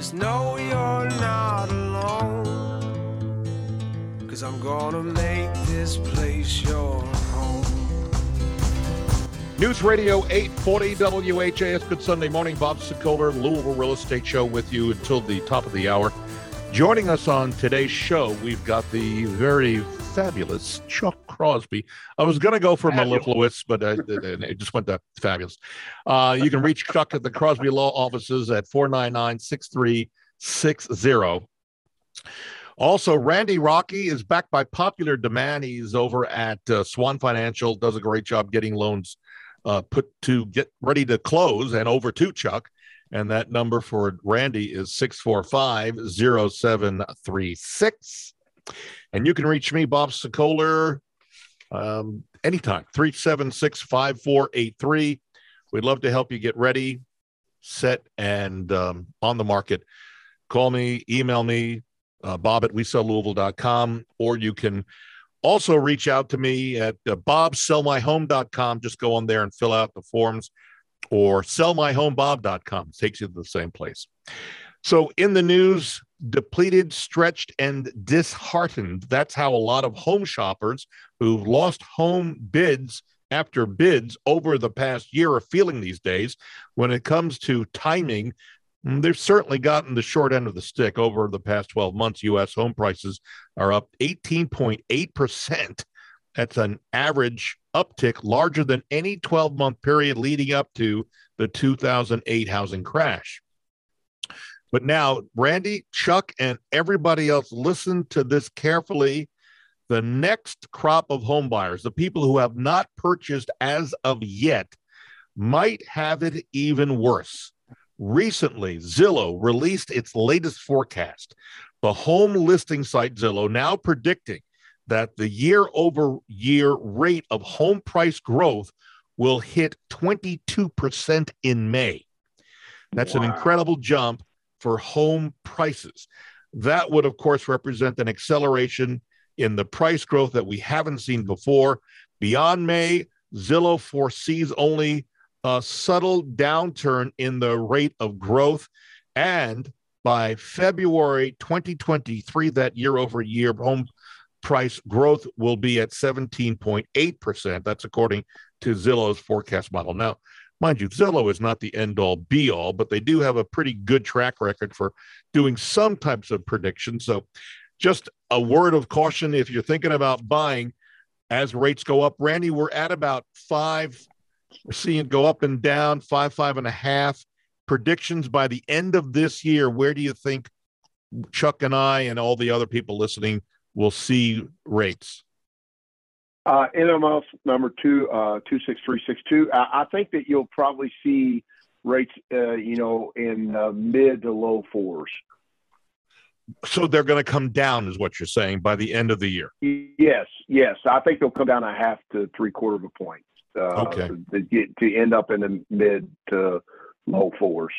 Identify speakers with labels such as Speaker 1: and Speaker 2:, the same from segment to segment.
Speaker 1: Just know you're not alone. Cause I'm gonna make this place your home.
Speaker 2: News Radio 840 WHAS. Good Sunday morning. Bob Sokoler, Louisville Real Estate Show with you until the top of the hour. Joining us on today's show, we've got the very fabulous Chuck Crosby. I was going to go for mellifluous, but uh, it just went to fabulous. Uh, you can reach Chuck at the Crosby Law Offices at 499 6360. Also, Randy Rocky is back by popular demand. He's over at uh, Swan Financial, does a great job getting loans uh, put to get ready to close and over to Chuck. And that number for Randy is 645 0736. And you can reach me, Bob Sokoler, um, anytime, 376 5483. We'd love to help you get ready, set, and um, on the market. Call me, email me, uh, bob at wesellouisville.com, or you can also reach out to me at uh, bobsellmyhome.com. Just go on there and fill out the forms or sellmyhomebob.com. It takes you to the same place. So, in the news, depleted, stretched, and disheartened. That's how a lot of home shoppers who've lost home bids after bids over the past year are feeling these days. When it comes to timing, mm, they've certainly gotten the short end of the stick over the past 12 months. U.S. home prices are up 18.8%. That's an average uptick larger than any 12 month period leading up to the 2008 housing crash. But now, Randy, Chuck, and everybody else, listen to this carefully. The next crop of home buyers, the people who have not purchased as of yet, might have it even worse. Recently, Zillow released its latest forecast. The home listing site Zillow now predicting that the year over year rate of home price growth will hit 22% in May. That's an incredible jump for home prices. That would, of course, represent an acceleration in the price growth that we haven't seen before. Beyond May, Zillow foresees only a subtle downturn in the rate of growth. And by February 2023, that year over year home price growth will be at 17.8%. That's according to Zillow's forecast model. Now, mind you, Zillow is not the end all be all, but they do have a pretty good track record for doing some types of predictions. So, just a word of caution if you're thinking about buying as rates go up. Randy, we're at about five. We're seeing it go up and down, five, five and a half. Predictions by the end of this year. Where do you think Chuck and I and all the other people listening will see rates?
Speaker 3: Uh, NMLS number two, uh, 26362. I, I think that you'll probably see rates, uh, you know, in uh, mid to low fours.
Speaker 2: So they're going to come down, is what you're saying, by the end of the year.
Speaker 3: Yes, yes. I think they'll come down a half to three quarter of a point. Uh,
Speaker 2: Okay.
Speaker 3: To, get, to end up in the mid to low fours.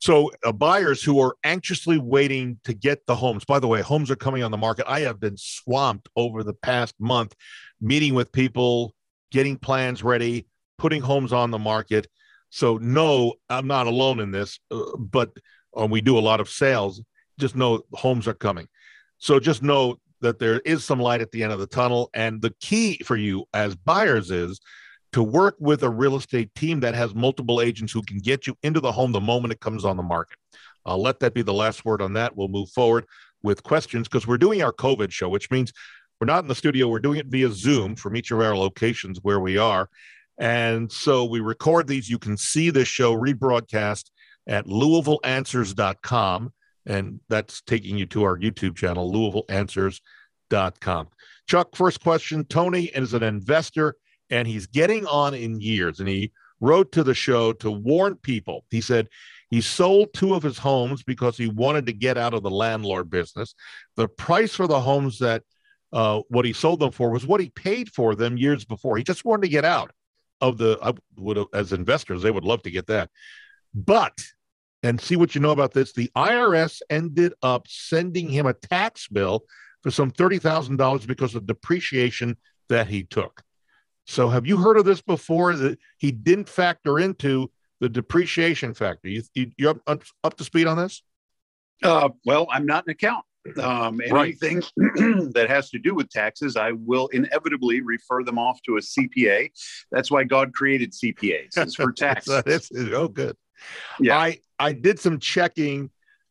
Speaker 2: So, uh, buyers who are anxiously waiting to get the homes. By the way, homes are coming on the market. I have been swamped over the past month, meeting with people, getting plans ready, putting homes on the market. So, no, I'm not alone in this, uh, but uh, we do a lot of sales. Just know homes are coming. So, just know that there is some light at the end of the tunnel. And the key for you as buyers is to work with a real estate team that has multiple agents who can get you into the home the moment it comes on the market. I'll let that be the last word on that. We'll move forward with questions because we're doing our COVID show, which means we're not in the studio. We're doing it via Zoom from each of our locations where we are. And so we record these. You can see this show rebroadcast at LouisvilleAnswers.com. And that's taking you to our YouTube channel, LouisvilleAnswers.com. Chuck, first question. Tony is an investor and he's getting on in years. And he wrote to the show to warn people. He said he sold two of his homes because he wanted to get out of the landlord business. The price for the homes that uh, what he sold them for was what he paid for them years before. He just wanted to get out of the. I would as investors, they would love to get that, but and see what you know about this. The IRS ended up sending him a tax bill for some thirty thousand dollars because of depreciation that he took. So, have you heard of this before? That he didn't factor into the depreciation factor. You, you you're up, up to speed on this?
Speaker 4: Uh, well, I'm not an accountant. Um, anything that has to do with taxes, I will inevitably refer them off to a CPA. That's why God created CPAs. It's for tax.
Speaker 2: oh, good.
Speaker 4: Yeah.
Speaker 2: I I did some checking.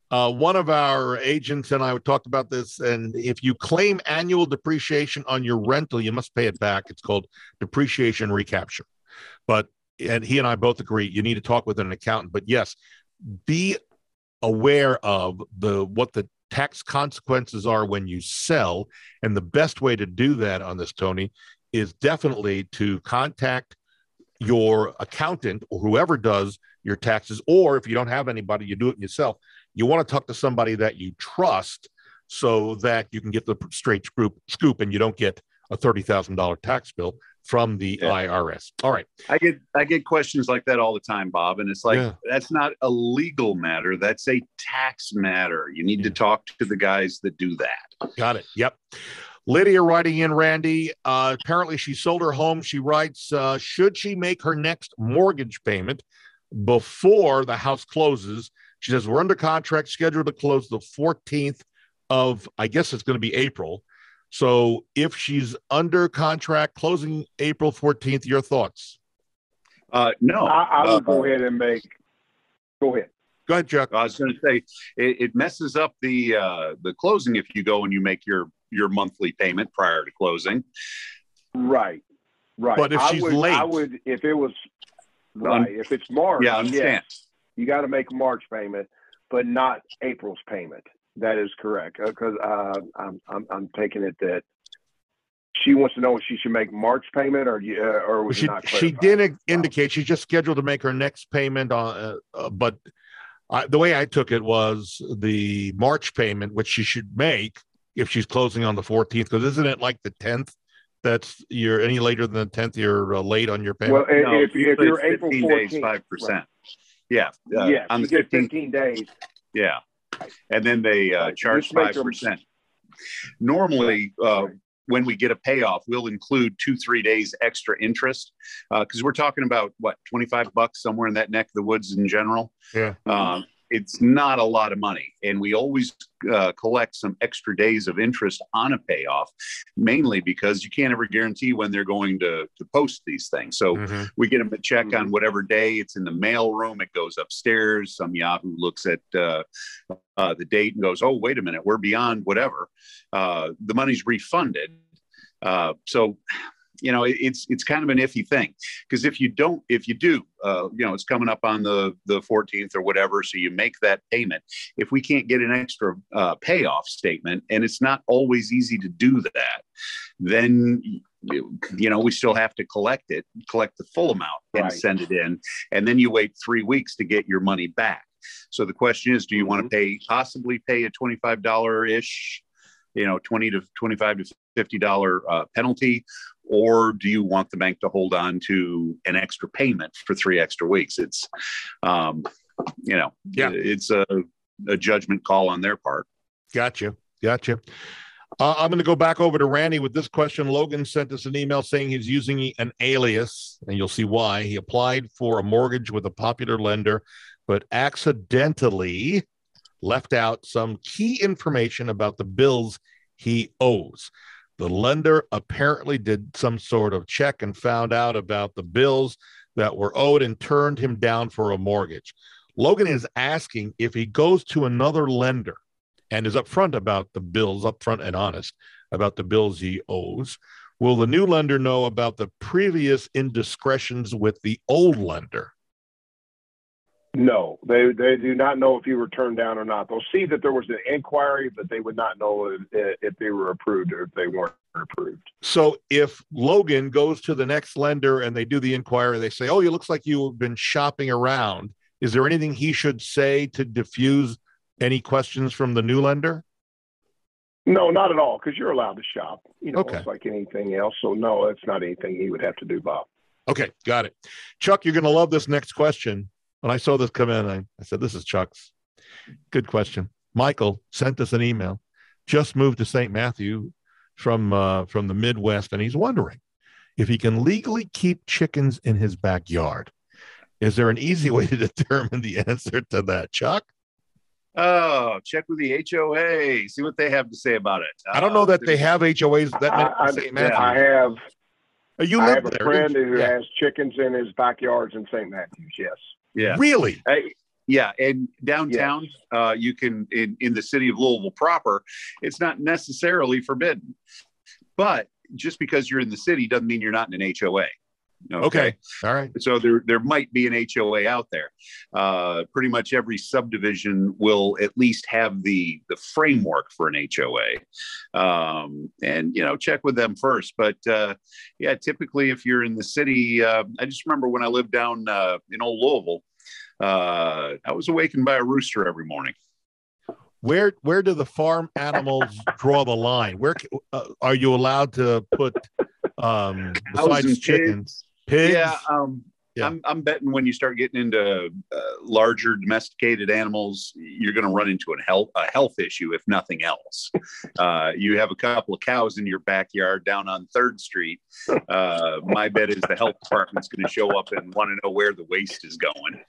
Speaker 2: Uh, one of our agents and I talked about this, and if you claim annual depreciation on your rental, you must pay it back. It's called depreciation recapture. But and he and I both agree you need to talk with an accountant. But yes, be aware of the what the tax consequences are when you sell, and the best way to do that on this, Tony, is definitely to contact your accountant or whoever does your taxes, or if you don't have anybody, you do it yourself. You want to talk to somebody that you trust so that you can get the straight scoop, scoop and you don't get a $30,000 tax bill from the
Speaker 4: Yeah.
Speaker 2: IRS. All right.
Speaker 4: I get I get questions like that all the time, Bob, and it's like
Speaker 2: Yeah.
Speaker 4: that's not a legal matter. That's a tax matter. You need to talk to the guys that do that.
Speaker 2: Got it. Yep. Lydia writing in, Randy. Uh, apparently, she sold her home. She writes, uh, should she make her next mortgage payment before the house closes? She says, we're under contract, scheduled to close the 14th of, I guess it's going to be April. So if she's under contract, closing April 14th, your thoughts?
Speaker 4: Uh, no,
Speaker 3: I, I
Speaker 4: Uh,
Speaker 3: would go ahead and make. Go ahead.
Speaker 2: Go ahead, Chuck.
Speaker 4: I was going to say it, it messes up the uh, the closing if you go and you make your your monthly payment prior to closing.
Speaker 3: Right. Right.
Speaker 2: But if
Speaker 3: I
Speaker 2: she's
Speaker 3: would,
Speaker 2: late-
Speaker 3: I would if it was right. If it's March,
Speaker 4: Yeah, I understand.
Speaker 3: yes, you got to make March payment, but not April's payment. That is correct because uh, I'm, I'm I'm taking it that she wants to know if she should make March payment or you- uh, or was
Speaker 2: she,
Speaker 3: not
Speaker 2: she
Speaker 3: clarified?
Speaker 2: did indicate she's just scheduled to make her next payment on, uh, uh, but I, the way I took it was the March payment, which she should make if she's closing on the 14th, because isn't it like the 10th? That's you're any later than the 10th, you're uh, late on your
Speaker 3: Well,
Speaker 2: payment.
Speaker 3: i- if, if you're
Speaker 4: it's
Speaker 3: April
Speaker 4: 15
Speaker 3: 14th,
Speaker 4: days, five percent. Yeah, uh,
Speaker 3: yeah,
Speaker 4: on the
Speaker 3: get
Speaker 4: 15th
Speaker 3: 15 days.
Speaker 4: Yeah, and then they uh, charge five percent. Normally, uh, when we get a payoff, we'll include two three days extra interest because we're talking about what twenty five bucks somewhere in that neck of the woods in general.
Speaker 2: Yeah.
Speaker 4: Um, it's not a lot of money, and we always uh, collect some extra days of interest on a payoff, mainly because you can't ever guarantee when they're going to to post these things. So
Speaker 2: Mhm.
Speaker 4: we get them a check on
Speaker 3: Mhm.
Speaker 4: whatever day it's in the mail room. It goes upstairs. Some Yahoo looks at uh, uh, the date and goes, "Oh, wait a minute, we're beyond whatever." Uh, the money's refunded. Uh, so, you know, it, it's it's kind of an iffy thing because if you don't, if you do, uh, you know, it's coming up on the the 14th or whatever, so you make that payment. If we can't get an extra uh, payoff statement, and it's not always easy to do that, then you know we still have to collect it collect the full amount and
Speaker 3: Right.
Speaker 4: send it in and then you wait three weeks to get your money back so the question is do you want to pay possibly pay a $25 ish you know 20 to 25 to 50 dollar uh, penalty or do you want the bank to hold on to an extra payment for three extra weeks it's um you know
Speaker 2: Yeah.
Speaker 4: it's a, a judgment call on their part
Speaker 2: Gotcha. Gotcha. Uh, I'm going to go back over to Randy with this question. Logan sent us an email saying he's using an alias, and you'll see why. He applied for a mortgage with a popular lender, but accidentally left out some key information about the bills he owes. The lender apparently did some sort of check and found out about the bills that were owed and turned him down for a mortgage. Logan is asking if he goes to another lender and is upfront about the bills, upfront and honest about the bills he owes. Will the new lender know about the previous indiscretions with the old lender?
Speaker 3: No, they they do not know if you were turned down or not. They'll see that there was an inquiry, but they would not know if, if they were approved or if they weren't approved.
Speaker 2: So if Logan goes to the next lender and they do the inquiry, they say, "Oh, it looks like you've been shopping around." Is there anything he should say to diffuse any questions from the new lender?
Speaker 3: No, not at all, because you're allowed to shop. You know,
Speaker 2: Okay.
Speaker 3: it's like anything else. So no, it's not anything he would have to do, Bob.
Speaker 2: Okay, got it. Chuck, you're going to love this next question. When I saw this come in, I, I said, This is Chuck's. Good question. Michael sent us an email, just moved to St. Matthew from uh, from the Midwest, and he's wondering if he can legally keep chickens in his backyard. Is there an easy way to determine the answer to that, Chuck?
Speaker 4: Oh check with the HOA. See what they have to say about it.
Speaker 2: I don't know that
Speaker 4: Uh,
Speaker 2: they have HOAs that many
Speaker 3: I,
Speaker 2: St.
Speaker 3: I,
Speaker 2: Matthews.
Speaker 3: I have
Speaker 2: Oh, you
Speaker 3: I
Speaker 2: live
Speaker 3: have a
Speaker 2: there.
Speaker 3: friend who
Speaker 2: Yeah.
Speaker 3: has chickens in his backyards in St. Matthews. Yes.
Speaker 4: Yeah.
Speaker 2: Really?
Speaker 4: Hey, yeah, and downtown, uh, you can in in the city of Louisville proper, it's not necessarily forbidden, but just because you're in the city doesn't mean you're not in an HOA.
Speaker 2: Okay. All right.
Speaker 4: So there there might be an HOA out there. Uh, pretty much every subdivision will at least have the the framework for an HOA, um, and you know check with them first. But uh, yeah, typically if you're in the city, uh, I just remember when I lived down uh, in Old Louisville, uh, I was awakened by a rooster every morning.
Speaker 2: Where where do the farm animals draw the line? Where uh, are you allowed to put um besides chickens, pigs?
Speaker 4: Yeah, um,
Speaker 2: Yeah.
Speaker 4: I'm, I'm betting when you start getting into uh, larger domesticated animals, you're going to run into a health a health issue, if nothing else. Uh, you have a couple of cows in your backyard down on Third Street. Uh, my bet is the health department's going to show up and want to know where the waste is going.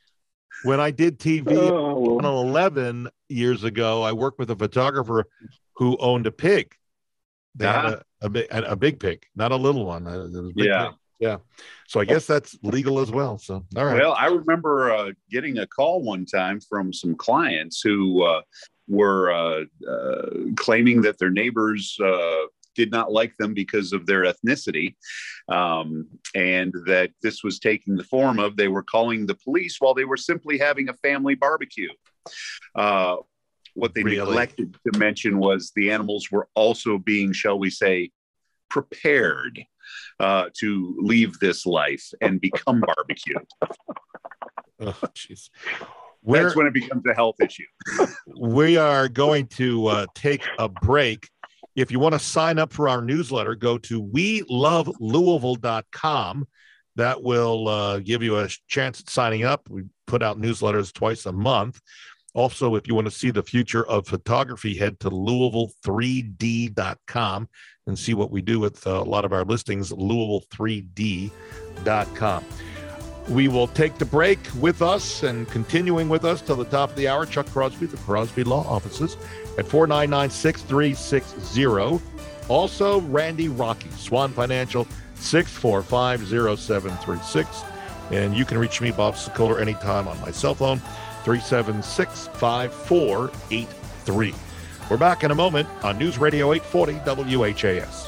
Speaker 2: When I did TV
Speaker 3: Oh,
Speaker 2: on 11 years ago, I worked with a photographer who owned a pig. They had a, a, big, a big pig, not a little one. Uh, it was a big
Speaker 4: Yeah.
Speaker 2: pig. Yeah. So I guess that's legal as well. So, all right.
Speaker 4: Well, I remember uh, getting a call one time from some clients who uh, were uh, uh, claiming that their neighbors uh, did not like them because of their ethnicity, um, and that this was taking the form of they were calling the police while they were simply having a family barbecue. Uh, what they
Speaker 2: Really?
Speaker 4: neglected to mention was the animals were also being, shall we say, prepared uh, to leave this life and become barbecued.
Speaker 2: Oh, jeez.
Speaker 4: That's when it becomes a health issue.
Speaker 2: we are going to uh, take a break. If you want to sign up for our newsletter, go to we love Louisville.com. That will uh, give you a chance at signing up. We put out newsletters twice a month. Also, if you want to see the future of photography, head to Louisville3D.com and see what we do with uh, a lot of our listings, Louisville3D.com. We will take the break with us and continuing with us till the top of the hour. Chuck Crosby, the Crosby Law Offices at 499 6360. Also, Randy Rocky, Swan Financial, 645 0736. And you can reach me, Bob Sokoler, anytime on my cell phone, 376 5483. We're back in a moment on News Radio 840 WHAS.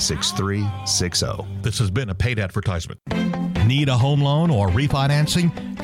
Speaker 5: 6360.
Speaker 6: This has been a paid advertisement. Need a home loan or refinancing?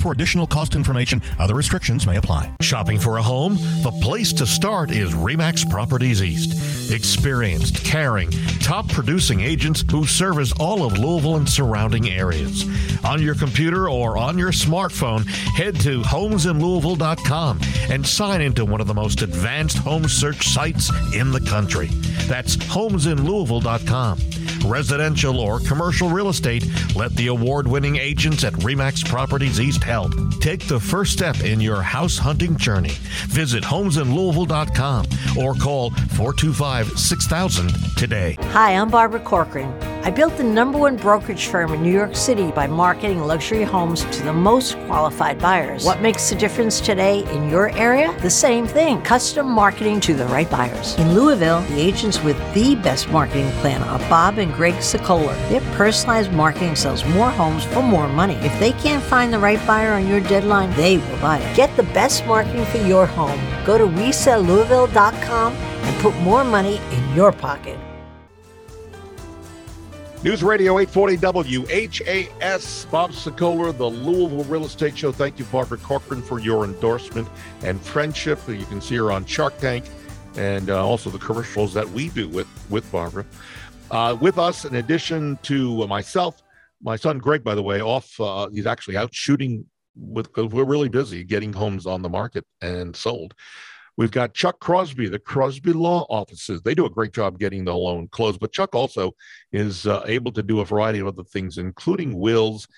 Speaker 6: for additional cost information. Other restrictions may apply. Shopping for a home? The place to start is Remax Properties East. Experienced, caring, top producing agents who service all of Louisville and surrounding areas. On your computer or on your smartphone, head to homesinlouisville.com and sign into one of the most advanced home search sites in the country. That's homesinlouisville.com. Residential or commercial real estate, let the award winning agents at REMAX Properties East help. Take the first step in your house hunting journey. Visit homesinlouisville.com or call 425 6000 today.
Speaker 7: Hi, I'm Barbara Corcoran. I built the number one brokerage firm in New York City by marketing luxury homes to the most qualified buyers. What makes the difference today in your area? The same thing custom marketing to the right buyers. In Louisville, the agents with the best marketing plan are Bob and Greg Sokoler. Their personalized marketing sells more homes for more money. If they can't find the right buyer on your deadline, they will buy it. Get the best marketing for your home. Go to reselllouisville.com and put more money in your pocket.
Speaker 2: News Radio 840 WHAS, Bob Sokoler, the Louisville Real Estate Show. Thank you, Barbara Corcoran, for your endorsement and friendship. You can see her on Shark Tank and uh, also the commercials that we do with, with Barbara. Uh, with us, in addition to myself, my son Greg, by the way, off, uh, he's actually out shooting with, we're really busy getting homes on the market and sold. We've got Chuck Crosby, the Crosby Law Offices. They do a great job getting the loan closed, but Chuck also is uh, able to do a variety of other things, including wills.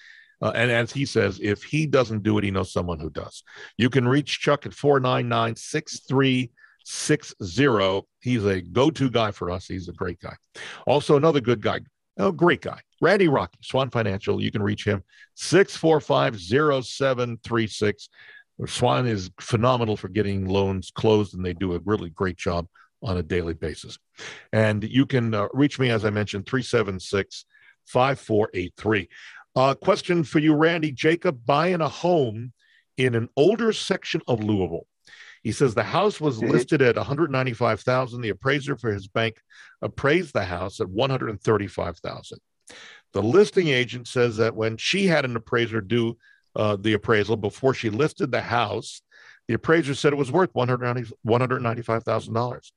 Speaker 2: Uh, and as he says, if he doesn't do it, he knows someone who does. You can reach Chuck at 499 6360. He's a go to guy for us. He's a great guy. Also, another good guy, oh, great guy, Randy Rocky, Swan Financial. You can reach him 645 0736. Swan is phenomenal for getting loans closed, and they do a really great job on a daily basis. And you can uh, reach me, as I mentioned, 376 5483. Uh, question for you, Randy Jacob, buying a home in an older section of Louisville. He says the house was mm-hmm. listed at 195,000. The appraiser for his bank appraised the house at 135,000. The listing agent says that when she had an appraiser do uh, the appraisal before she listed the house. The appraiser said it was worth $195,000.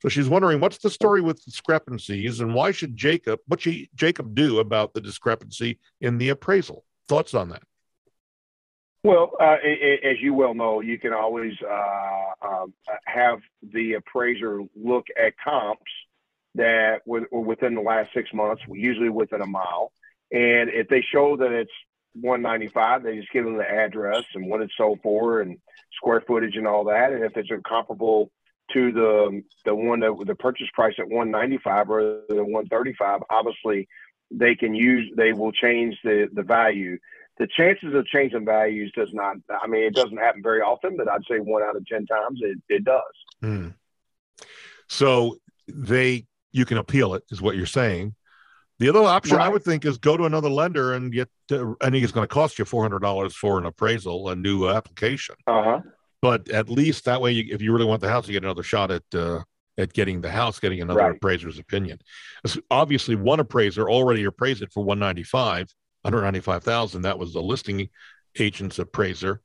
Speaker 2: So she's wondering what's the story with discrepancies and why should Jacob, what should Jacob do about the discrepancy in the appraisal? Thoughts on that?
Speaker 3: Well, uh, as you well know, you can always uh, um, have the appraiser look at comps that were within the last six months, usually within a mile. And if they show that it's 195. They just give them the address and what it's sold for and square footage and all that. And if it's comparable to the the one that the purchase price at 195 or the 135, obviously they can use they will change the the value. The chances of changing values does not. I mean, it doesn't happen very often, but I'd say one out of ten times it it does. Hmm.
Speaker 2: So they you can appeal it, is what you're saying. The other option right. I would think is go to another lender and get. To, I think it's going to cost you four hundred dollars for an appraisal, a new application.
Speaker 3: Uh-huh.
Speaker 2: But at least that way, you, if you really want the house, you get another shot at uh, at getting the house, getting another right. appraiser's opinion. Obviously, one appraiser already appraised it for one ninety five, one hundred ninety five thousand. That was the listing agent's appraiser,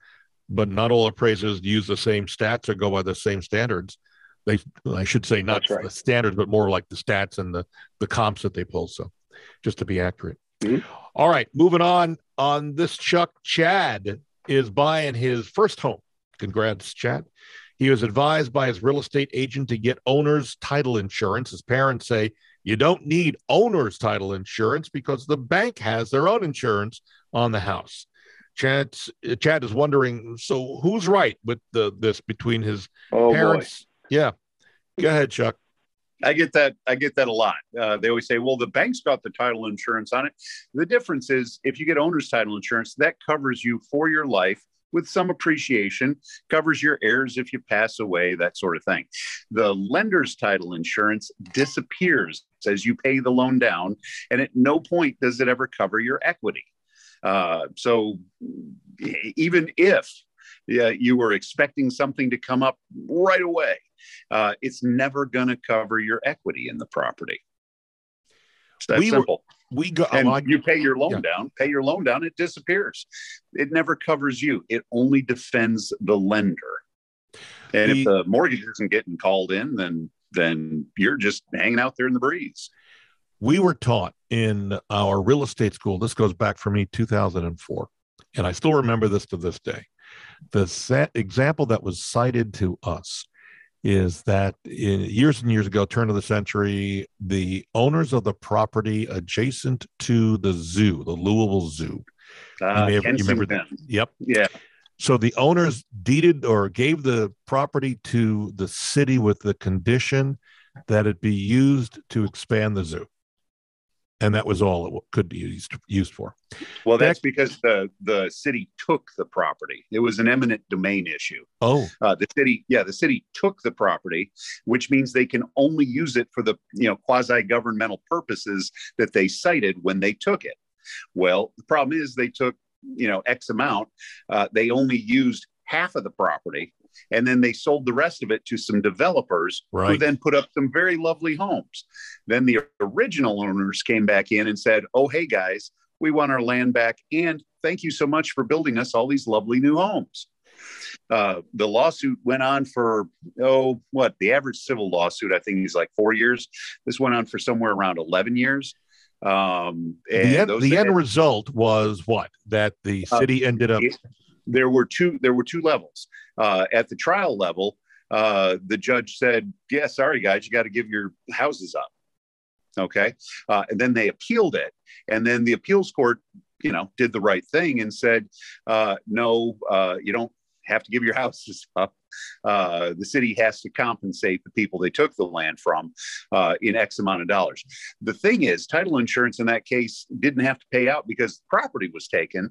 Speaker 2: but not all appraisers use the same stats or go by the same standards. They, I should say, not right. the standards, but more like the stats and the the comps that they pull. So just to be accurate. Mm-hmm. All right, moving on. On this Chuck, Chad is buying his first home. Congrats, Chad. He was advised by his real estate agent to get owner's title insurance. His parents say you don't need owner's title insurance because the bank has their own insurance on the house. Chad, Chad is wondering, so who's right with the this between his oh, parents? Boy. Yeah. Go ahead, Chuck.
Speaker 4: I get that. I get that a lot. Uh, they always say, "Well, the bank's got the title insurance on it." The difference is, if you get owner's title insurance, that covers you for your life with some appreciation, covers your heirs if you pass away, that sort of thing. The lender's title insurance disappears as you pay the loan down, and at no point does it ever cover your equity. Uh, so, even if yeah, you were expecting something to come up right away uh, it's never going to cover your equity in the property. It's that we simple.
Speaker 2: Were, we go,
Speaker 4: and oh, you pay your loan yeah. down, pay your loan down, it disappears. It never covers you. It only defends the lender. And if the mortgage isn't getting called in, then then you're just hanging out there in the breeze.
Speaker 2: We were taught in our real estate school. This goes back for me 2004, and I still remember this to this day. The example that was cited to us is that in, years and years ago, turn of the century, the owners of the property adjacent to the zoo, the Louisville Zoo,
Speaker 4: uh, you, have, you remember that?
Speaker 2: Yep.
Speaker 4: Yeah.
Speaker 2: So the owners deeded or gave the property to the city with the condition that it be used to expand the zoo. And that was all it could be used used for.
Speaker 4: Well, that's because the the city took the property. It was an eminent domain issue.
Speaker 2: Oh,
Speaker 4: Uh, the city, yeah, the city took the property, which means they can only use it for the you know quasi governmental purposes that they cited when they took it. Well, the problem is they took you know X amount. Uh, they only used half of the property, and then they sold the rest of it to some developers who then put up some very lovely homes. Then the original owners came back in and said, "Oh, hey guys, we want our land back, and thank you so much for building us all these lovely new homes." Uh, the lawsuit went on for oh, what the average civil lawsuit I think is like four years. This went on for somewhere around eleven years. Um, and
Speaker 2: the end, the end result was what? That the
Speaker 4: Uh,
Speaker 2: city ended up.
Speaker 4: There were two there were two levels. Uh, at the trial level uh, the judge said yeah sorry guys you got to give your houses up. Okay? Uh, and then they appealed it. And then the appeals court you know did the right thing and said uh, no uh, you don't have to give your houses up. Uh, the city has to compensate the people they took the land from in X amount of dollars. The thing is, title insurance in that case didn't have to pay out because property was taken,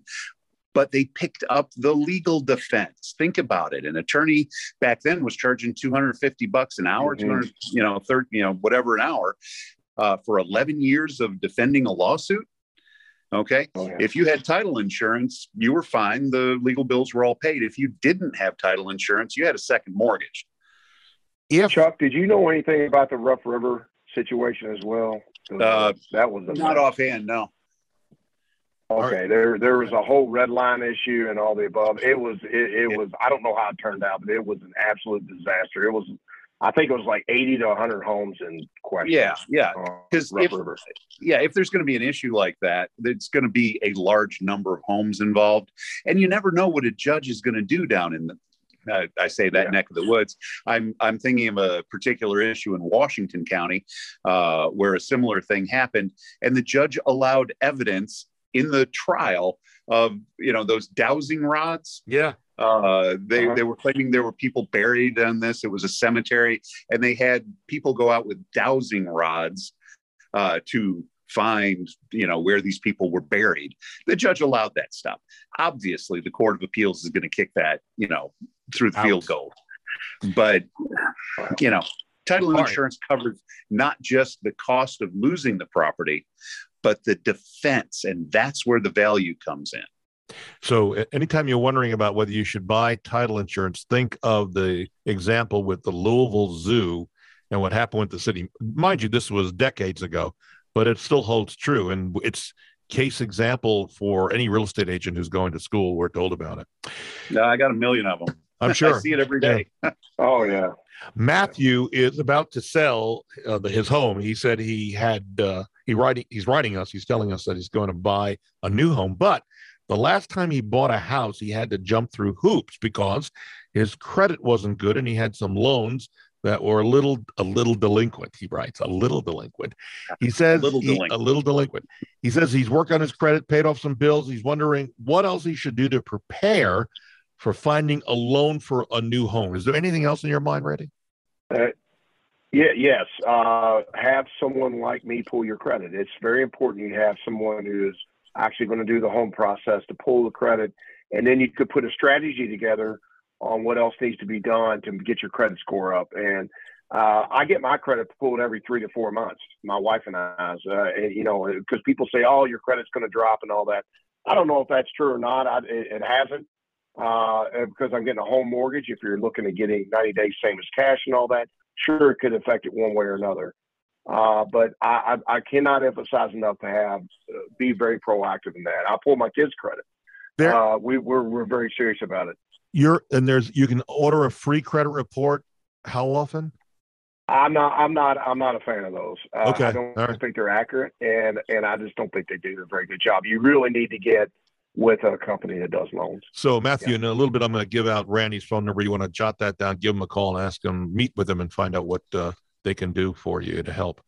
Speaker 4: but they picked up the legal defense. Think about it. An attorney back then was charging 250 bucks an hour,
Speaker 3: Mhm.
Speaker 4: 200, you know, 30, you know, whatever an hour uh, for 11 years of defending a lawsuit. Okay.
Speaker 3: Oh, yeah.
Speaker 4: If you had title insurance, you were fine. The legal bills were all paid. If you didn't have title insurance, you had a second mortgage.
Speaker 2: If
Speaker 3: Chuck, did you know anything about the Rough River situation as well?
Speaker 4: Uh,
Speaker 3: that was a
Speaker 4: Not offhand, no.
Speaker 3: Okay, there there was a whole red line issue and all the above. It was it, it was I don't know how it turned out, but it was an absolute disaster. It was I think it was like eighty to hundred homes in question.
Speaker 4: Yeah, yeah.
Speaker 3: uh,
Speaker 4: 'Cause
Speaker 3: Rough
Speaker 4: if-
Speaker 3: River.
Speaker 4: yeah, if there's going to be an issue like that, it's going to be a large number of homes involved, and you never know what a judge is going to do down in the. Uh, I say that
Speaker 3: Yeah.
Speaker 4: neck of the woods. I'm I'm thinking of a particular issue in Washington County uh, where a similar thing happened, and the judge allowed evidence in the trial of you know those dowsing rods.
Speaker 2: yeah,
Speaker 4: Uh, they
Speaker 3: Uh-huh.
Speaker 4: they were claiming there were people buried on this. It was a cemetery, and they had people go out with dowsing rods uh, to find you know where these people were buried. The judge allowed that stuff. Obviously, the court of appeals is going to kick that you know through the
Speaker 2: Out.
Speaker 4: field goal. But you know, title
Speaker 2: All right.
Speaker 4: insurance covers not just the cost of losing the property, but the defense, and that's where the value comes in.
Speaker 2: So anytime you're wondering about whether you should buy title insurance, think of the example with the Louisville Zoo and what happened with the city. Mind you, this was decades ago, but it still holds true. And it's case example for any real estate agent who's going to school. We're told about it.
Speaker 4: Yeah, I got a million of them.
Speaker 2: I'm sure.
Speaker 4: I see it every day. Yeah.
Speaker 3: Oh yeah.
Speaker 2: Matthew is about to sell uh, the, his home. He said he had uh, he writing he's writing us. He's telling us that he's going to buy a new home, but the last time he bought a house, he had to jump through hoops because his credit wasn't good and he had some loans that were a little a little delinquent. He writes a little delinquent. He says
Speaker 4: little
Speaker 2: he-
Speaker 4: delinquent.
Speaker 2: a little delinquent. He says he's worked on his credit, paid off some bills. He's wondering what else he should do to prepare for finding a loan for a new home. Is there anything else in your mind, Randy?
Speaker 3: Uh, yeah, yes. Uh, have someone like me pull your credit. It's very important you have someone who is actually going to do the home process to pull the credit, and then you could put a strategy together on what else needs to be done to get your credit score up. And uh, I get my credit pulled every three to four months. My wife and I, uh, you know, because people say, "Oh, your credit's going to drop" and all that. I don't know if that's true or not. I, it, it hasn't uh, because I'm getting a home mortgage. If you're looking at getting 90 days same as cash and all that, sure it could affect it one way or another. Uh, but I, I, I cannot emphasize enough to have uh, be very proactive in that. I pull my kids' credit.
Speaker 2: There-
Speaker 3: Uh, we, we're we're very serious about it.
Speaker 2: You're and there's you can order a free credit report. How often?
Speaker 3: I'm not I'm not I'm not a fan of those. Uh,
Speaker 2: Okay,
Speaker 3: I don't
Speaker 2: right.
Speaker 3: think they're accurate, and and I just don't think they do a very good job. You really need to get with a company that does loans.
Speaker 2: So Matthew, in a little bit, I'm going to give out Randy's phone number. You want to jot that down, give him a call, and ask him, meet with him, and find out what uh, they can do for you to help.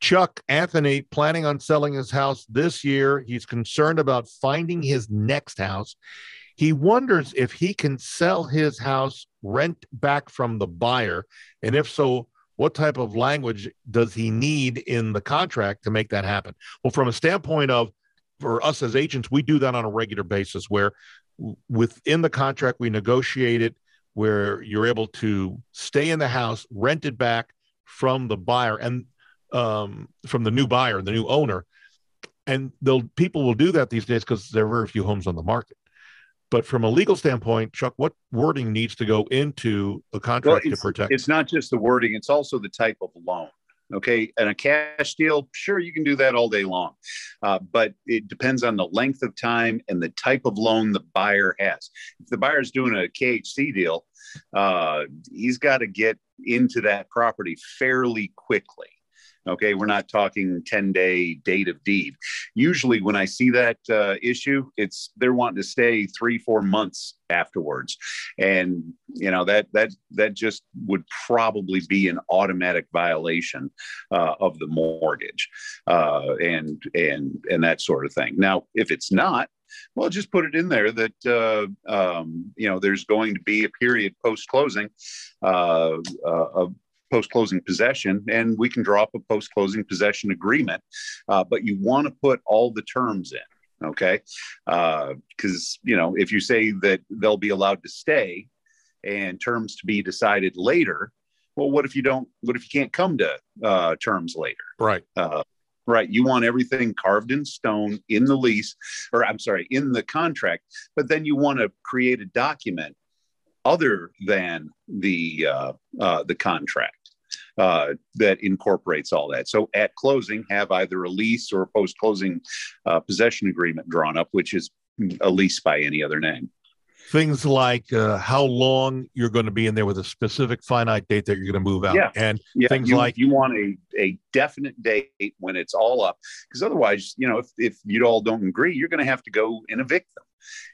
Speaker 2: Chuck Anthony planning on selling his house this year. He's concerned about finding his next house. He wonders if he can sell his house, rent back from the buyer, and if so, what type of language does he need in the contract to make that happen? Well, from a standpoint of for us as agents, we do that on a regular basis where within the contract we negotiate it where you're able to stay in the house, rent it back from the buyer and um, from the new buyer, the new owner. And they'll people will do that these days because there are very few homes on the market. But from a legal standpoint, Chuck, what wording needs to go into a contract
Speaker 4: well,
Speaker 2: to protect?
Speaker 4: It's not just the wording; it's also the type of loan. Okay, and a cash deal, sure, you can do that all day long, uh, but it depends on the length of time and the type of loan the buyer has. If the buyer's doing a KHC deal, uh, he's got to get into that property fairly quickly. Okay, we're not talking 10 day date of deed. Usually, when I see that uh, issue, it's they're wanting to stay three, four months afterwards, and you know that that that just would probably be an automatic violation uh, of the mortgage, uh, and and and that sort of thing. Now, if it's not, well, just put it in there that uh, um, you know there's going to be a period post closing uh, uh, of post closing possession, and we can draw up a post closing possession agreement. Uh, but you want to put all the terms in, okay? Because, uh, you know, if you say that they'll be allowed to stay and terms to be decided later, well, what if you don't? What if you can't come to uh, terms later?
Speaker 2: Right.
Speaker 4: Uh, right. You want everything carved in stone in the lease, or I'm sorry, in the contract. But then you want to create a document other than the uh, uh, the contract uh, that incorporates all that. So at closing, have either a lease or a post closing uh, possession agreement drawn up, which is a lease by any other name.
Speaker 2: Things like uh, how long you're going to be in there with a specific finite date that you're going to move out,
Speaker 4: yeah.
Speaker 2: and
Speaker 4: yeah,
Speaker 2: things
Speaker 4: you,
Speaker 2: like
Speaker 4: you want a, a definite date when it's all up, because otherwise, you know, if, if you all don't agree, you're going to have to go and evict them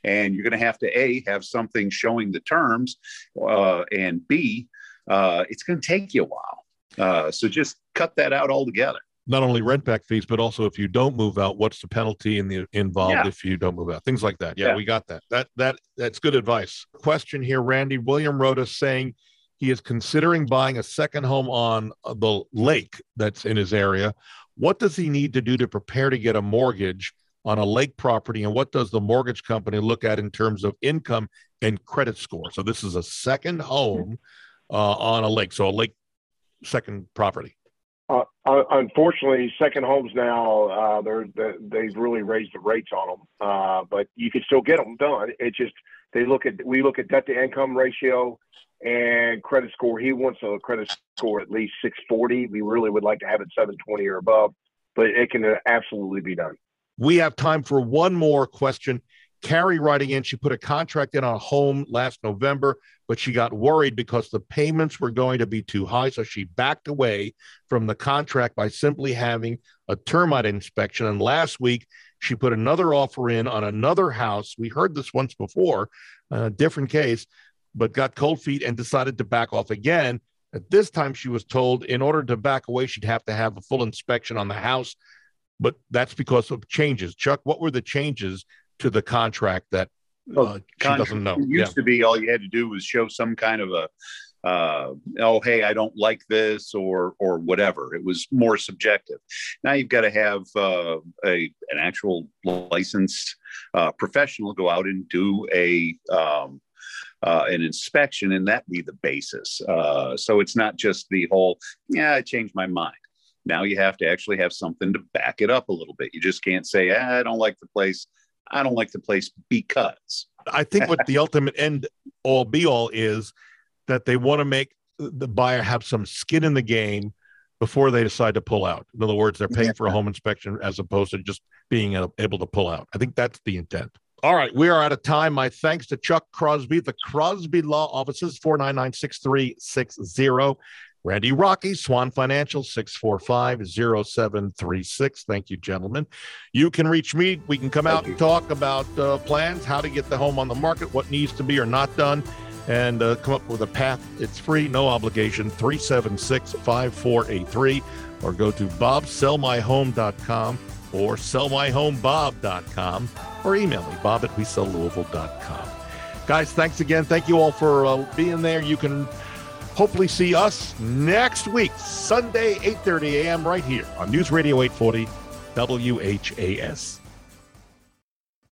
Speaker 4: and you're going to have to a have something showing the terms uh, and b uh, it's going to take you a while uh, so just cut that out altogether.
Speaker 2: Not only rent back fees, but also if you don't move out, what's the penalty in the involved
Speaker 4: Yeah.
Speaker 2: if you don't move out? Things like that. Yeah,
Speaker 4: Yeah.
Speaker 2: we got that. That that that's good advice. Question here, Randy William wrote us saying he is considering buying a second home on the lake that's in his area. What does he need to do to prepare to get a mortgage on a lake property, and what does the mortgage company look at in terms of income and credit score? So this is a second home uh, on a lake, so a lake second property.
Speaker 3: Uh, uh, unfortunately, second homes now uh, they're, they they've really raised the rates on them, uh, but you can still get them done. It just they look at we look at debt to income ratio and credit score. He wants a credit score at least 640. We really would like to have it 720 or above, but it can absolutely be done.
Speaker 2: We have time for one more question. Carrie writing in, she put a contract in on a home last November, but she got worried because the payments were going to be too high. So she backed away from the contract by simply having a termite inspection. And last week, she put another offer in on another house. We heard this once before, a different case, but got cold feet and decided to back off again. At this time, she was told in order to back away, she'd have to have a full inspection on the house. But that's because of changes. Chuck, what were the changes to the contract that uh, she
Speaker 4: Contract
Speaker 2: doesn't know?
Speaker 4: It used to be all you had to do was show some kind of a, uh, oh, hey, I don't like this or or whatever. It was more subjective. Now you've got to have uh, a an actual licensed uh, professional go out and do a um, uh, an inspection, and that be the basis. Uh, so it's not just the whole, yeah, I changed my mind. Now you have to actually have something to back it up a little bit. You just can't say, ah, I don't like the place. I don't like the place because.
Speaker 2: I think what the ultimate end all be all is that they want to make the buyer have some skin in the game before they decide to pull out. In other words, they're paying for a home inspection as opposed to just being able to pull out. I think that's the intent. All right, we are out of time. My thanks to Chuck Crosby, the Crosby Law Offices, 499 6360. Randy Rocky, Swan Financial, 645 0736. Thank you, gentlemen. You can reach me. We can come out and talk about uh, plans, how to get the home on the market, what needs to be or not done, and uh, come up with a path. It's free, no obligation, 376 5483, or go to bobsellmyhome.com or sellmyhomebob.com or email me, bob at wesellouisville.com. Guys, thanks again. Thank you all for uh, being there. You can hopefully see us next week, Sunday, 8:30 a.m. right here on News Radio 840 WHAS.